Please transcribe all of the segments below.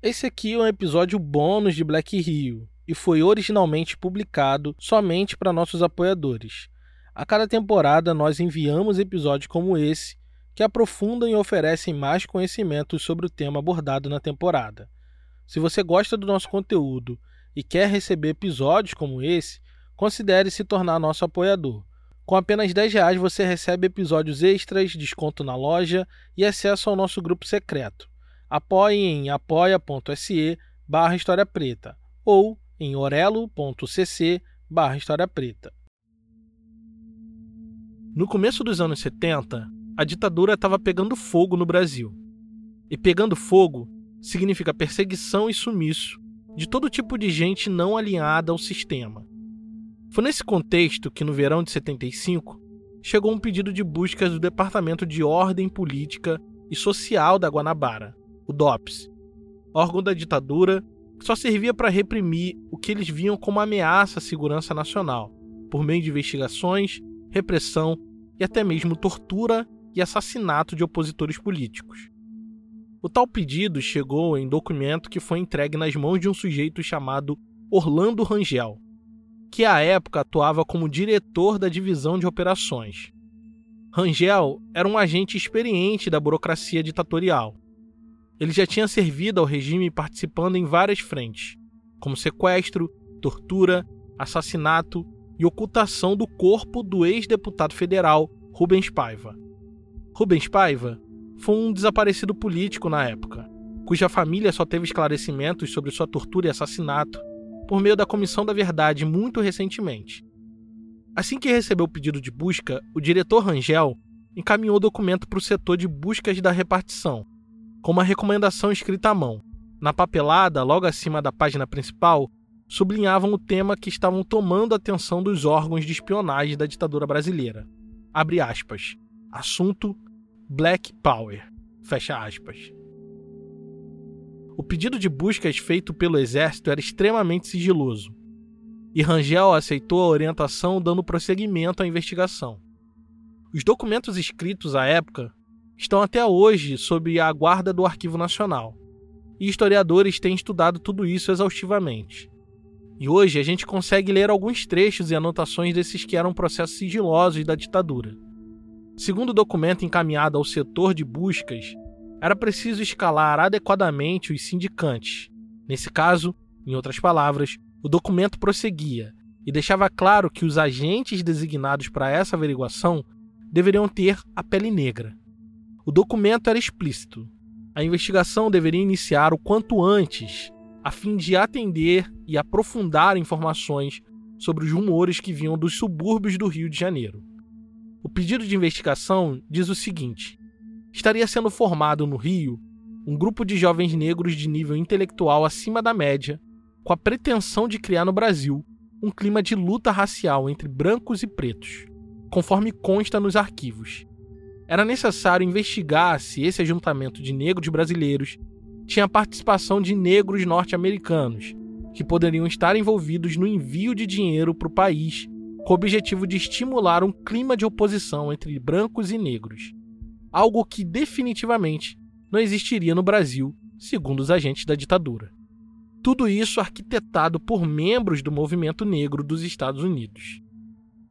Esse aqui é um episódio bônus de Black Rio e foi originalmente publicado somente para nossos apoiadores. A cada temporada nós enviamos episódios como esse que aprofundam e oferecem mais conhecimentos sobre o tema abordado na temporada. Se você gosta do nosso conteúdo e quer receber episódios como esse, considere se tornar nosso apoiador. Com apenas 10 reais você recebe episódios extras, desconto na loja e acesso ao nosso grupo secreto. Apoie em apoia.se barra História Preta ou em orelo.cc barra História Preta. No começo dos anos 70, a ditadura estava pegando fogo no Brasil. E pegando fogo significa perseguição e sumiço de todo tipo de gente não alinhada ao sistema. Foi nesse contexto que, no verão de 75, chegou um pedido de buscas do Departamento de Ordem Política e Social da Guanabara, o DOPS, órgão da ditadura que só servia para reprimir o que eles viam como ameaça à segurança nacional, por meio de investigações, repressão e até mesmo tortura e assassinato de opositores políticos. O tal pedido chegou em documento que foi entregue nas mãos de um sujeito chamado Orlando Rangel, que à época atuava como diretor da divisão de operações. Rangel era um agente experiente da burocracia ditatorial. Ele já tinha servido ao regime participando em várias frentes, como sequestro, tortura, assassinato e ocultação do corpo do ex-deputado federal Rubens Paiva. Rubens Paiva foi um desaparecido político na época, cuja família só teve esclarecimentos sobre sua tortura e assassinato por meio da Comissão da Verdade muito recentemente. Assim que recebeu o pedido de busca, o diretor Rangel encaminhou o documento para o setor de buscas da repartição, com uma recomendação escrita à mão. Na papelada, logo acima da página principal, sublinhavam o tema que estavam tomando a atenção dos órgãos de espionagem da ditadura brasileira. Abre aspas. Assunto Black Power. Fecha aspas. O pedido de buscas feito pelo exército era extremamente sigiloso, e Rangel aceitou a orientação dando prosseguimento à investigação. Os documentos escritos à época estão até hoje sob a guarda do Arquivo Nacional, e historiadores têm estudado tudo isso exaustivamente. E hoje a gente consegue ler alguns trechos e anotações desses que eram processos sigilosos da ditadura. Segundo o documento encaminhado ao setor de buscas, era preciso escalar adequadamente os sindicantes. Nesse caso, em outras palavras, o documento prosseguia e deixava claro que os agentes designados para essa averiguação deveriam ter a pele negra. O documento era explícito. A investigação deveria iniciar o quanto antes, a fim de atender e aprofundar informações sobre os rumores que vinham dos subúrbios do Rio de Janeiro. O pedido de investigação diz o seguinte: estaria sendo formado no Rio um grupo de jovens negros de nível intelectual acima da média, com a pretensão de criar no Brasil um clima de luta racial entre brancos e pretos, conforme consta nos arquivos. Era necessário investigar se esse ajuntamento de negros brasileiros tinha participação de negros norte-americanos, que poderiam estar envolvidos no envio de dinheiro para o país, com o objetivo de estimular um clima de oposição entre brancos e negros algo que definitivamente não existiria no Brasil, segundo os agentes da ditadura. Tudo isso arquitetado por membros do movimento negro dos Estados Unidos.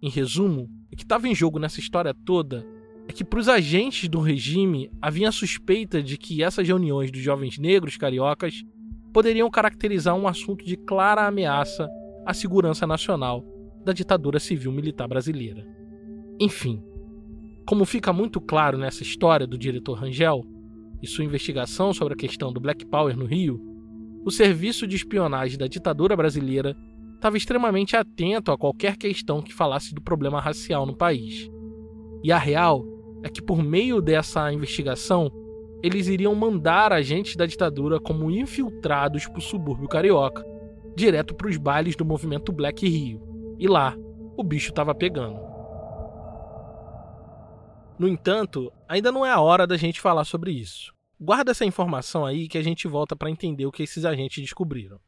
Em resumo, o que estava em jogo nessa história toda é que para os agentes do regime havia suspeita de que essas reuniões dos jovens negros cariocas poderiam caracterizar um assunto de clara ameaça à segurança nacional da ditadura civil-militar brasileira. Enfim, como fica muito claro nessa história do diretor Rangel e sua investigação sobre a questão do Black Power no Rio, o serviço de espionagem da ditadura brasileira estava extremamente atento a qualquer questão que falasse do problema racial no país. E a real é que, por meio dessa investigação, eles iriam mandar agentes da ditadura como infiltrados para o subúrbio carioca, direto para os bailes do movimento Black Rio. E lá, o bicho estava pegando. No entanto, ainda não é a hora da gente falar sobre isso. Guarda essa informação aí que a gente volta para entender o que esses agentes descobriram.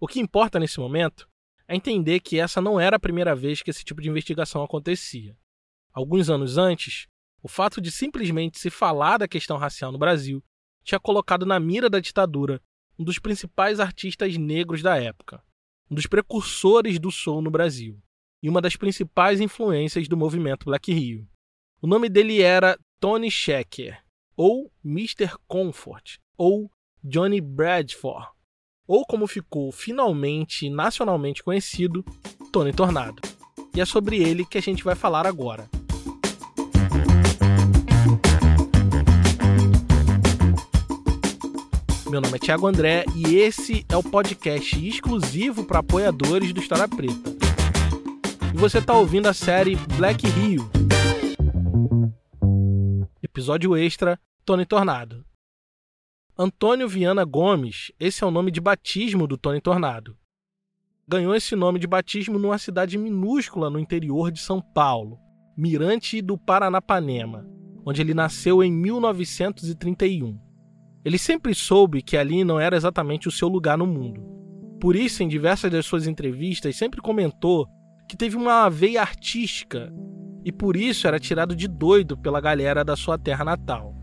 O que importa nesse momento é entender que essa não era a primeira vez que esse tipo de investigação acontecia. Alguns anos antes, o fato de simplesmente se falar da questão racial no Brasil tinha colocado na mira da ditadura um dos principais artistas negros da época, um dos precursores do soul no Brasil e uma das principais influências do movimento Black Rio. O nome dele era Tony Shecker, ou Mr. Comfort, ou Johnny Bradford, ou como ficou finalmente nacionalmente conhecido, Tony Tornado. E é sobre ele que a gente vai falar agora. Meu nome é Thiago André e esse é o podcast exclusivo para apoiadores do História Preta. E você está ouvindo a série Black Rio. Episódio extra Tony Tornado. Antônio Viana Gomes, esse é o nome de batismo do Tony Tornado. Ganhou esse nome de batismo numa cidade minúscula no interior de São Paulo, Mirante do Paranapanema, onde ele nasceu em 1931. Ele sempre soube que ali não era exatamente o seu lugar no mundo. Por isso, em diversas das suas entrevistas, sempre comentou que teve uma veia artística e por isso era tirado de doido pela galera da sua terra natal.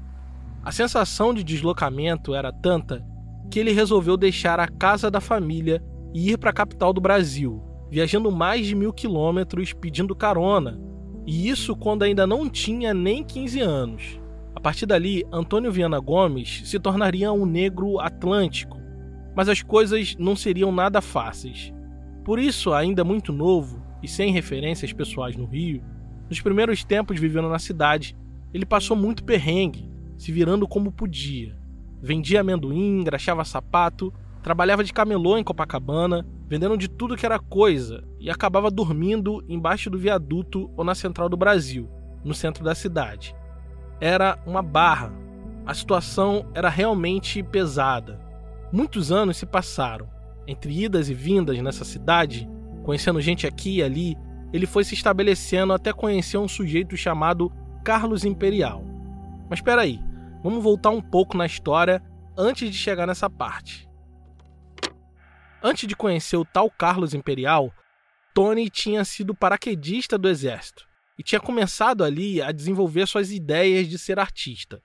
A sensação de deslocamento era tanta que ele resolveu deixar a casa da família e ir para a capital do Brasil, viajando mais de mil quilômetros pedindo carona, e isso quando ainda não tinha nem 15 anos. A partir dali, Antônio Viana Gomes se tornaria um negro atlântico, mas as coisas não seriam nada fáceis. Por isso, ainda muito novo e sem referências pessoais no Rio, nos primeiros tempos vivendo na cidade, ele passou muito perrengue, se virando como podia. Vendia amendoim, engraxava sapato, trabalhava de camelô em Copacabana, vendendo de tudo que era coisa e acabava dormindo embaixo do viaduto ou na central do Brasil, no centro da cidade era uma barra. A situação era realmente pesada. Muitos anos se passaram. Entre idas e vindas nessa cidade, conhecendo gente aqui e ali, ele foi se estabelecendo até conhecer um sujeito chamado Carlos Imperial. Mas espera aí, vamos voltar um pouco na história antes de chegar nessa parte. Antes de conhecer o tal Carlos Imperial, Tony tinha sido paraquedista do exército e tinha começado ali a desenvolver suas ideias de ser artista.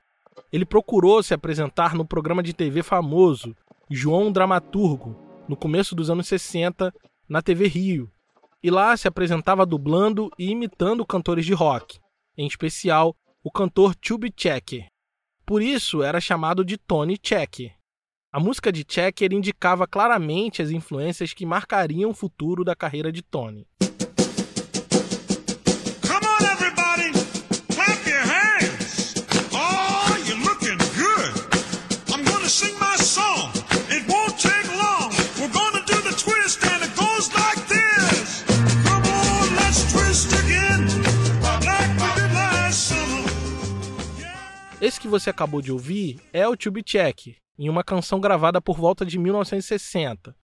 Ele procurou se apresentar no programa de TV famoso João Dramaturgo, no começo dos anos 60, na TV Rio, e lá se apresentava dublando e imitando cantores de rock, em especial o cantor Tube Checker. Por isso era chamado de Tony Checker. A música de Checker indicava claramente as influências que marcariam o futuro da carreira de Tony. Que você acabou de ouvir é o Tube Check, em uma canção gravada por volta de 1960.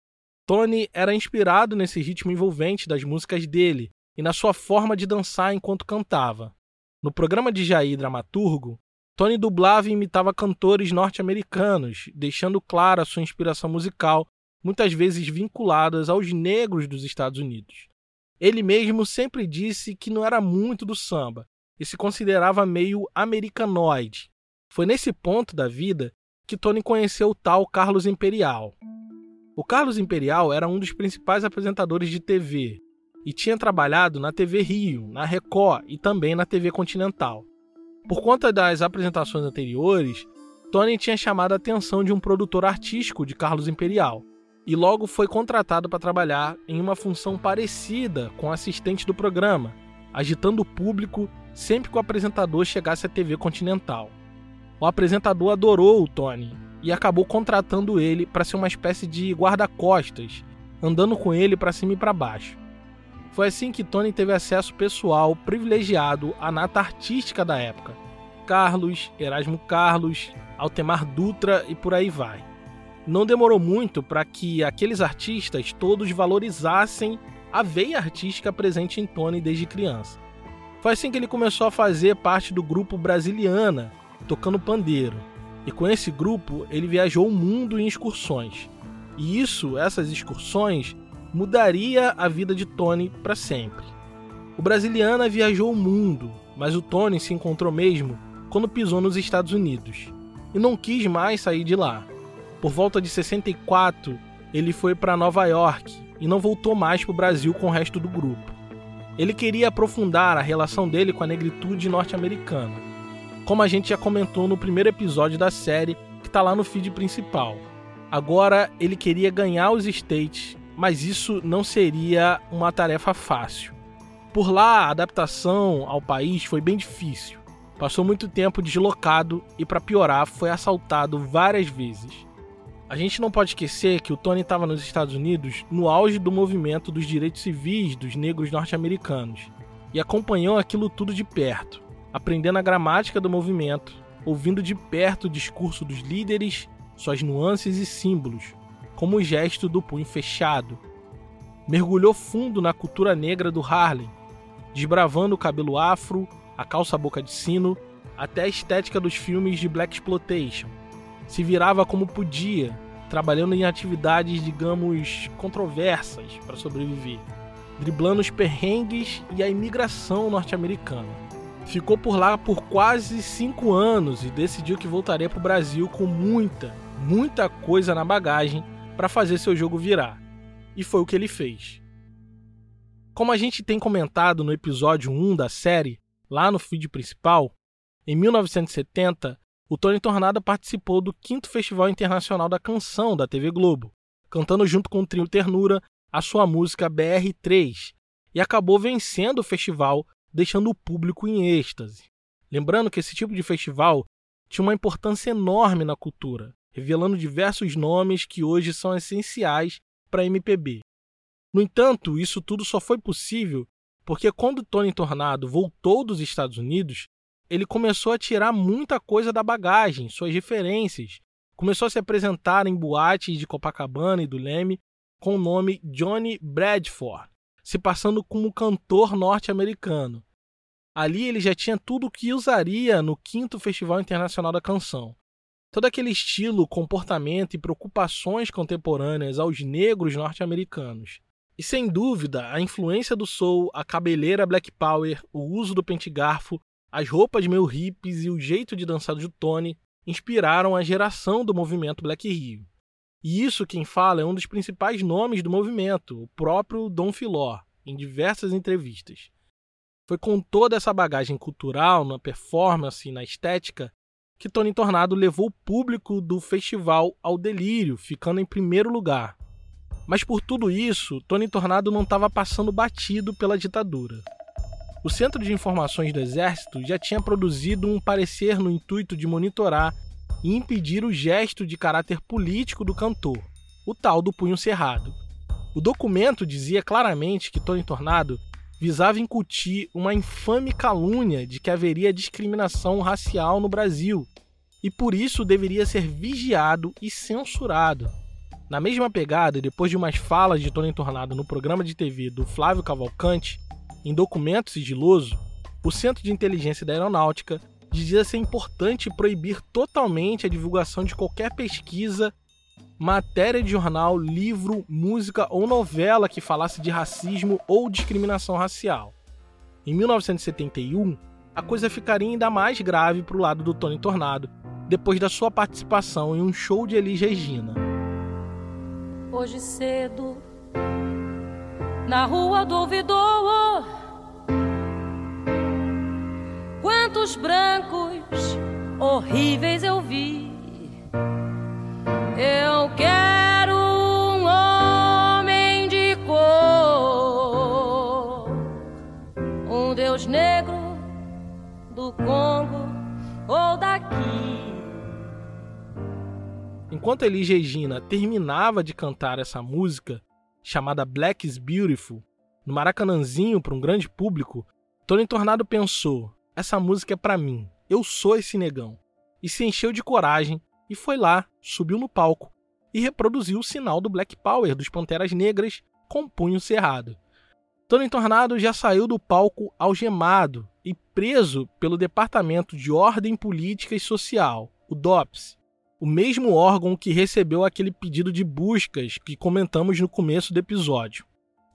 Tony era inspirado nesse ritmo envolvente das músicas dele e na sua forma de dançar enquanto cantava. No programa de Jair Dramaturgo, Tony dublava e imitava cantores norte-americanos, deixando clara sua inspiração musical, muitas vezes vinculadas aos negros dos Estados Unidos. Ele mesmo sempre disse que não era muito do samba e se considerava meio americanoide, foi nesse ponto da vida que Tony conheceu o tal Carlos Imperial. O Carlos Imperial era um dos principais apresentadores de TV e tinha trabalhado na TV Rio, na Record e também na TV Continental. Por conta das apresentações anteriores, Tony tinha chamado a atenção de um produtor artístico de Carlos Imperial e logo foi contratado para trabalhar em uma função parecida com assistente do programa, agitando o público sempre que o apresentador chegasse à TV Continental. O apresentador adorou o Tony e acabou contratando ele para ser uma espécie de guarda-costas, andando com ele para cima e para baixo. Foi assim que Tony teve acesso pessoal privilegiado à nata artística da época. Carlos, Erasmo Carlos, Altemar Dutra e por aí vai. Não demorou muito para que aqueles artistas todos valorizassem a veia artística presente em Tony desde criança. Foi assim que ele começou a fazer parte do grupo Brasiliana, tocando pandeiro. E com esse grupo ele viajou o mundo em excursões. E isso, essas excursões, mudaria a vida de Tony para sempre. O Brasiliana viajou o mundo, mas o Tony se encontrou mesmo quando pisou nos Estados Unidos e não quis mais sair de lá. Por volta de 64, ele foi para Nova York e não voltou mais para o Brasil com o resto do grupo. Ele queria aprofundar a relação dele com a negritude norte-americana, como a gente já comentou no primeiro episódio da série, que está lá no feed principal. Agora ele queria ganhar os States, mas isso não seria uma tarefa fácil. Por lá, a adaptação ao país foi bem difícil. Passou muito tempo deslocado e, para piorar, foi assaltado várias vezes. A gente não pode esquecer que o Tony estava nos Estados Unidos no auge do movimento dos direitos civis dos negros norte-americanos e acompanhou aquilo tudo de perto, aprendendo a gramática do movimento, ouvindo de perto o discurso dos líderes, suas nuances e símbolos, como o gesto do punho fechado. Mergulhou fundo na cultura negra do Harlem, desbravando o cabelo afro, a calça boca de sino, até a estética dos filmes de Black Exploitation se virava como podia, trabalhando em atividades, digamos, controversas para sobreviver, driblando os perrengues e a imigração norte-americana. Ficou por lá por quase cinco anos e decidiu que voltaria para o Brasil com muita, muita coisa na bagagem para fazer seu jogo virar. E foi o que ele fez. Como a gente tem comentado no episódio 1 da série, lá no feed principal, em 1970 o Tony Tornado participou do 5 Festival Internacional da Canção da TV Globo, cantando junto com o trio Ternura a sua música BR3, e acabou vencendo o festival, deixando o público em êxtase. Lembrando que esse tipo de festival tinha uma importância enorme na cultura, revelando diversos nomes que hoje são essenciais para a MPB. No entanto, isso tudo só foi possível porque quando Tony Tornado voltou dos Estados Unidos, ele começou a tirar muita coisa da bagagem, suas referências. Começou a se apresentar em boates de Copacabana e do Leme com o nome Johnny Bradford, se passando como cantor norte-americano. Ali ele já tinha tudo o que usaria no quinto Festival Internacional da Canção. Todo aquele estilo, comportamento e preocupações contemporâneas aos negros norte-americanos. E sem dúvida, a influência do soul, a cabeleira black power, o uso do pente-garfo as roupas meio hippies e o jeito de dançar do Tony inspiraram a geração do movimento Black Rio. E isso quem fala é um dos principais nomes do movimento, o próprio Dom Filó, em diversas entrevistas. Foi com toda essa bagagem cultural, na performance e na estética, que Tony Tornado levou o público do festival ao delírio, ficando em primeiro lugar. Mas por tudo isso, Tony Tornado não estava passando batido pela ditadura. O Centro de Informações do Exército já tinha produzido um parecer no intuito de monitorar e impedir o gesto de caráter político do cantor, o tal do punho cerrado. O documento dizia claramente que Tony Tornado visava incutir uma infame calúnia de que haveria discriminação racial no Brasil e por isso deveria ser vigiado e censurado. Na mesma pegada, depois de umas falas de Tony Tornado no programa de TV do Flávio Cavalcante, em documento sigiloso, o Centro de Inteligência da Aeronáutica dizia ser importante proibir totalmente a divulgação de qualquer pesquisa, matéria de jornal, livro, música ou novela que falasse de racismo ou discriminação racial. Em 1971, a coisa ficaria ainda mais grave para o lado do Tony Tornado, depois da sua participação em um show de Elis Regina. Hoje cedo na rua do ouvidor. Quantos brancos horríveis eu vi. Eu quero um homem de cor, um Deus negro do Congo ou daqui. Enquanto Elis Regina terminava de cantar essa música, chamada Black is Beautiful, no Maracanãzinho para um grande público, Tony Tornado pensou: essa música é para mim, eu sou esse negão. E se encheu de coragem e foi lá, subiu no palco e reproduziu o sinal do Black Power dos Panteras Negras com punho cerrado. Tony Tornado já saiu do palco algemado e preso pelo Departamento de Ordem Política e Social, o DOPS, o mesmo órgão que recebeu aquele pedido de buscas que comentamos no começo do episódio.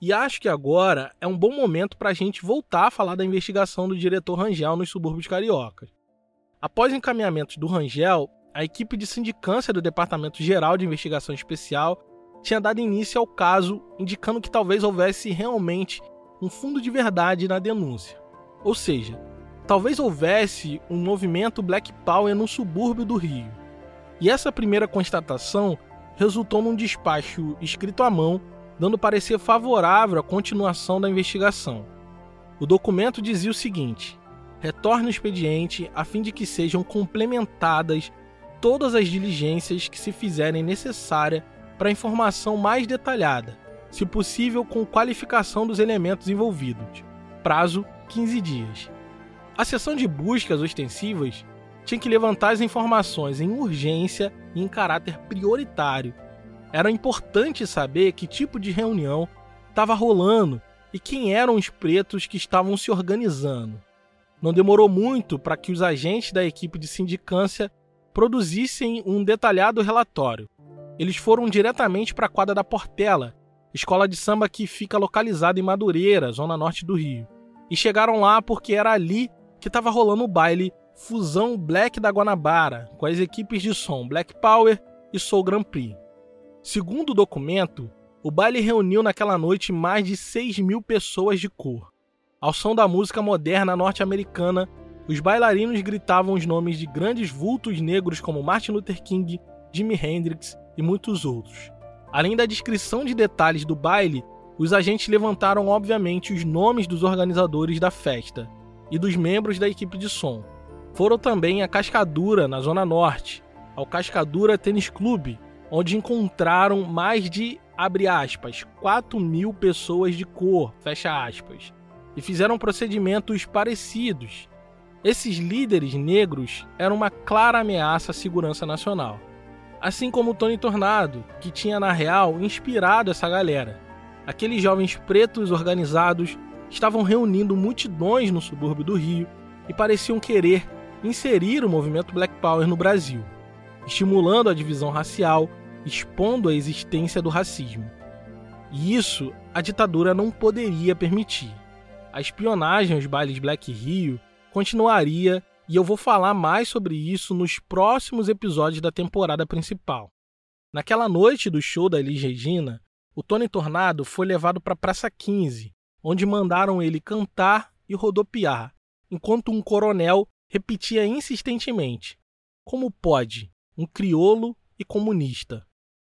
E acho que agora é um bom momento para a gente voltar a falar da investigação do diretor Rangel nos subúrbios cariocas. Após encaminhamentos do Rangel, a equipe de sindicância do Departamento Geral de Investigação Especial tinha dado início ao caso, indicando que talvez houvesse realmente um fundo de verdade na denúncia. Ou seja, talvez houvesse um movimento Black Power no subúrbio do Rio. E essa primeira constatação resultou num despacho escrito à mão, dando parecer favorável à continuação da investigação. O documento dizia o seguinte: retorne o expediente a fim de que sejam complementadas todas as diligências que se fizerem necessária para informação mais detalhada, se possível com qualificação dos elementos envolvidos. Prazo 15 dias. A sessão de buscas ostensivas tinha que levantar as informações em urgência e em caráter prioritário. Era importante saber que tipo de reunião estava rolando e quem eram os pretos que estavam se organizando. Não demorou muito para que os agentes da equipe de sindicância produzissem um detalhado relatório. Eles foram diretamente para a quadra da Portela, escola de samba que fica localizada em Madureira, zona norte do Rio. E chegaram lá porque era ali que estava rolando o baile Fusão Black da Guanabara, com as equipes de som Black Power e Soul Grand Prix. Segundo o documento, o baile reuniu naquela noite mais de 6 mil pessoas de cor. Ao som da música moderna norte-americana, os bailarinos gritavam os nomes de grandes vultos negros como Martin Luther King, Jimi Hendrix e muitos outros. Além da descrição de detalhes do baile, os agentes levantaram obviamente os nomes dos organizadores da festa e dos membros da equipe de som. Foram também a Cascadura, na Zona Norte, ao Cascadura Tênis Clube, onde encontraram mais de abre aspas, 4 mil pessoas de cor, fecha aspas, e fizeram procedimentos parecidos. Esses líderes negros eram uma clara ameaça à segurança nacional. Assim como Tony Tornado, que tinha na real inspirado essa galera. Aqueles jovens pretos organizados estavam reunindo multidões no subúrbio do Rio e pareciam querer inserir o movimento Black Power no Brasil, estimulando a divisão racial expondo a existência do racismo. E isso a ditadura não poderia permitir. A espionagem aos bailes Black Rio continuaria e eu vou falar mais sobre isso nos próximos episódios da temporada principal. Naquela noite do show da Elis Regina, o Tony Tornado foi levado para a Praça 15, onde mandaram ele cantar e rodopiar, enquanto um coronel repetia insistentemente: Como pode um criolo e comunista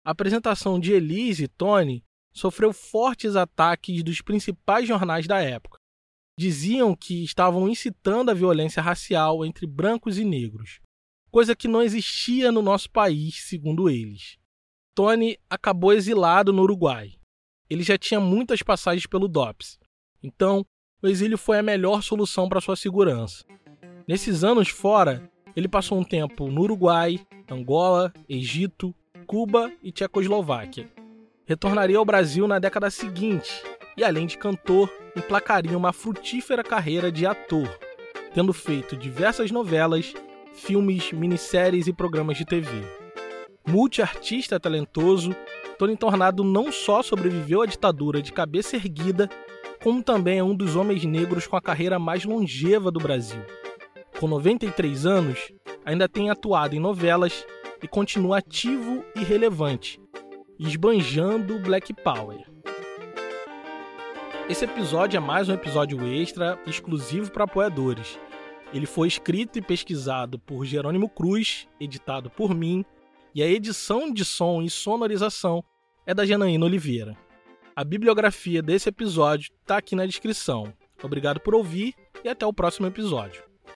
a apresentação de Elise e Tony sofreu fortes ataques dos principais jornais da época. Diziam que estavam incitando a violência racial entre brancos e negros, coisa que não existia no nosso país, segundo eles. Tony acabou exilado no Uruguai. Ele já tinha muitas passagens pelo DOPS, então o exílio foi a melhor solução para sua segurança. Nesses anos fora, ele passou um tempo no Uruguai, Angola, Egito, Cuba e Tchecoslováquia. Retornaria ao Brasil na década seguinte e, além de cantor, emplacaria uma frutífera carreira de ator, tendo feito diversas novelas, filmes, minisséries e programas de TV. Multiartista talentoso, Tony Tornado não só sobreviveu à ditadura de cabeça erguida, como também é um dos homens negros com a carreira mais longeva do Brasil. Com 93 anos, ainda tem atuado em novelas, e continua ativo e relevante, esbanjando Black Power. Esse episódio é mais um episódio extra exclusivo para apoiadores. Ele foi escrito e pesquisado por Jerônimo Cruz, editado por mim, e a edição de som e sonorização é da Janaína Oliveira. A bibliografia desse episódio está aqui na descrição. Obrigado por ouvir e até o próximo episódio.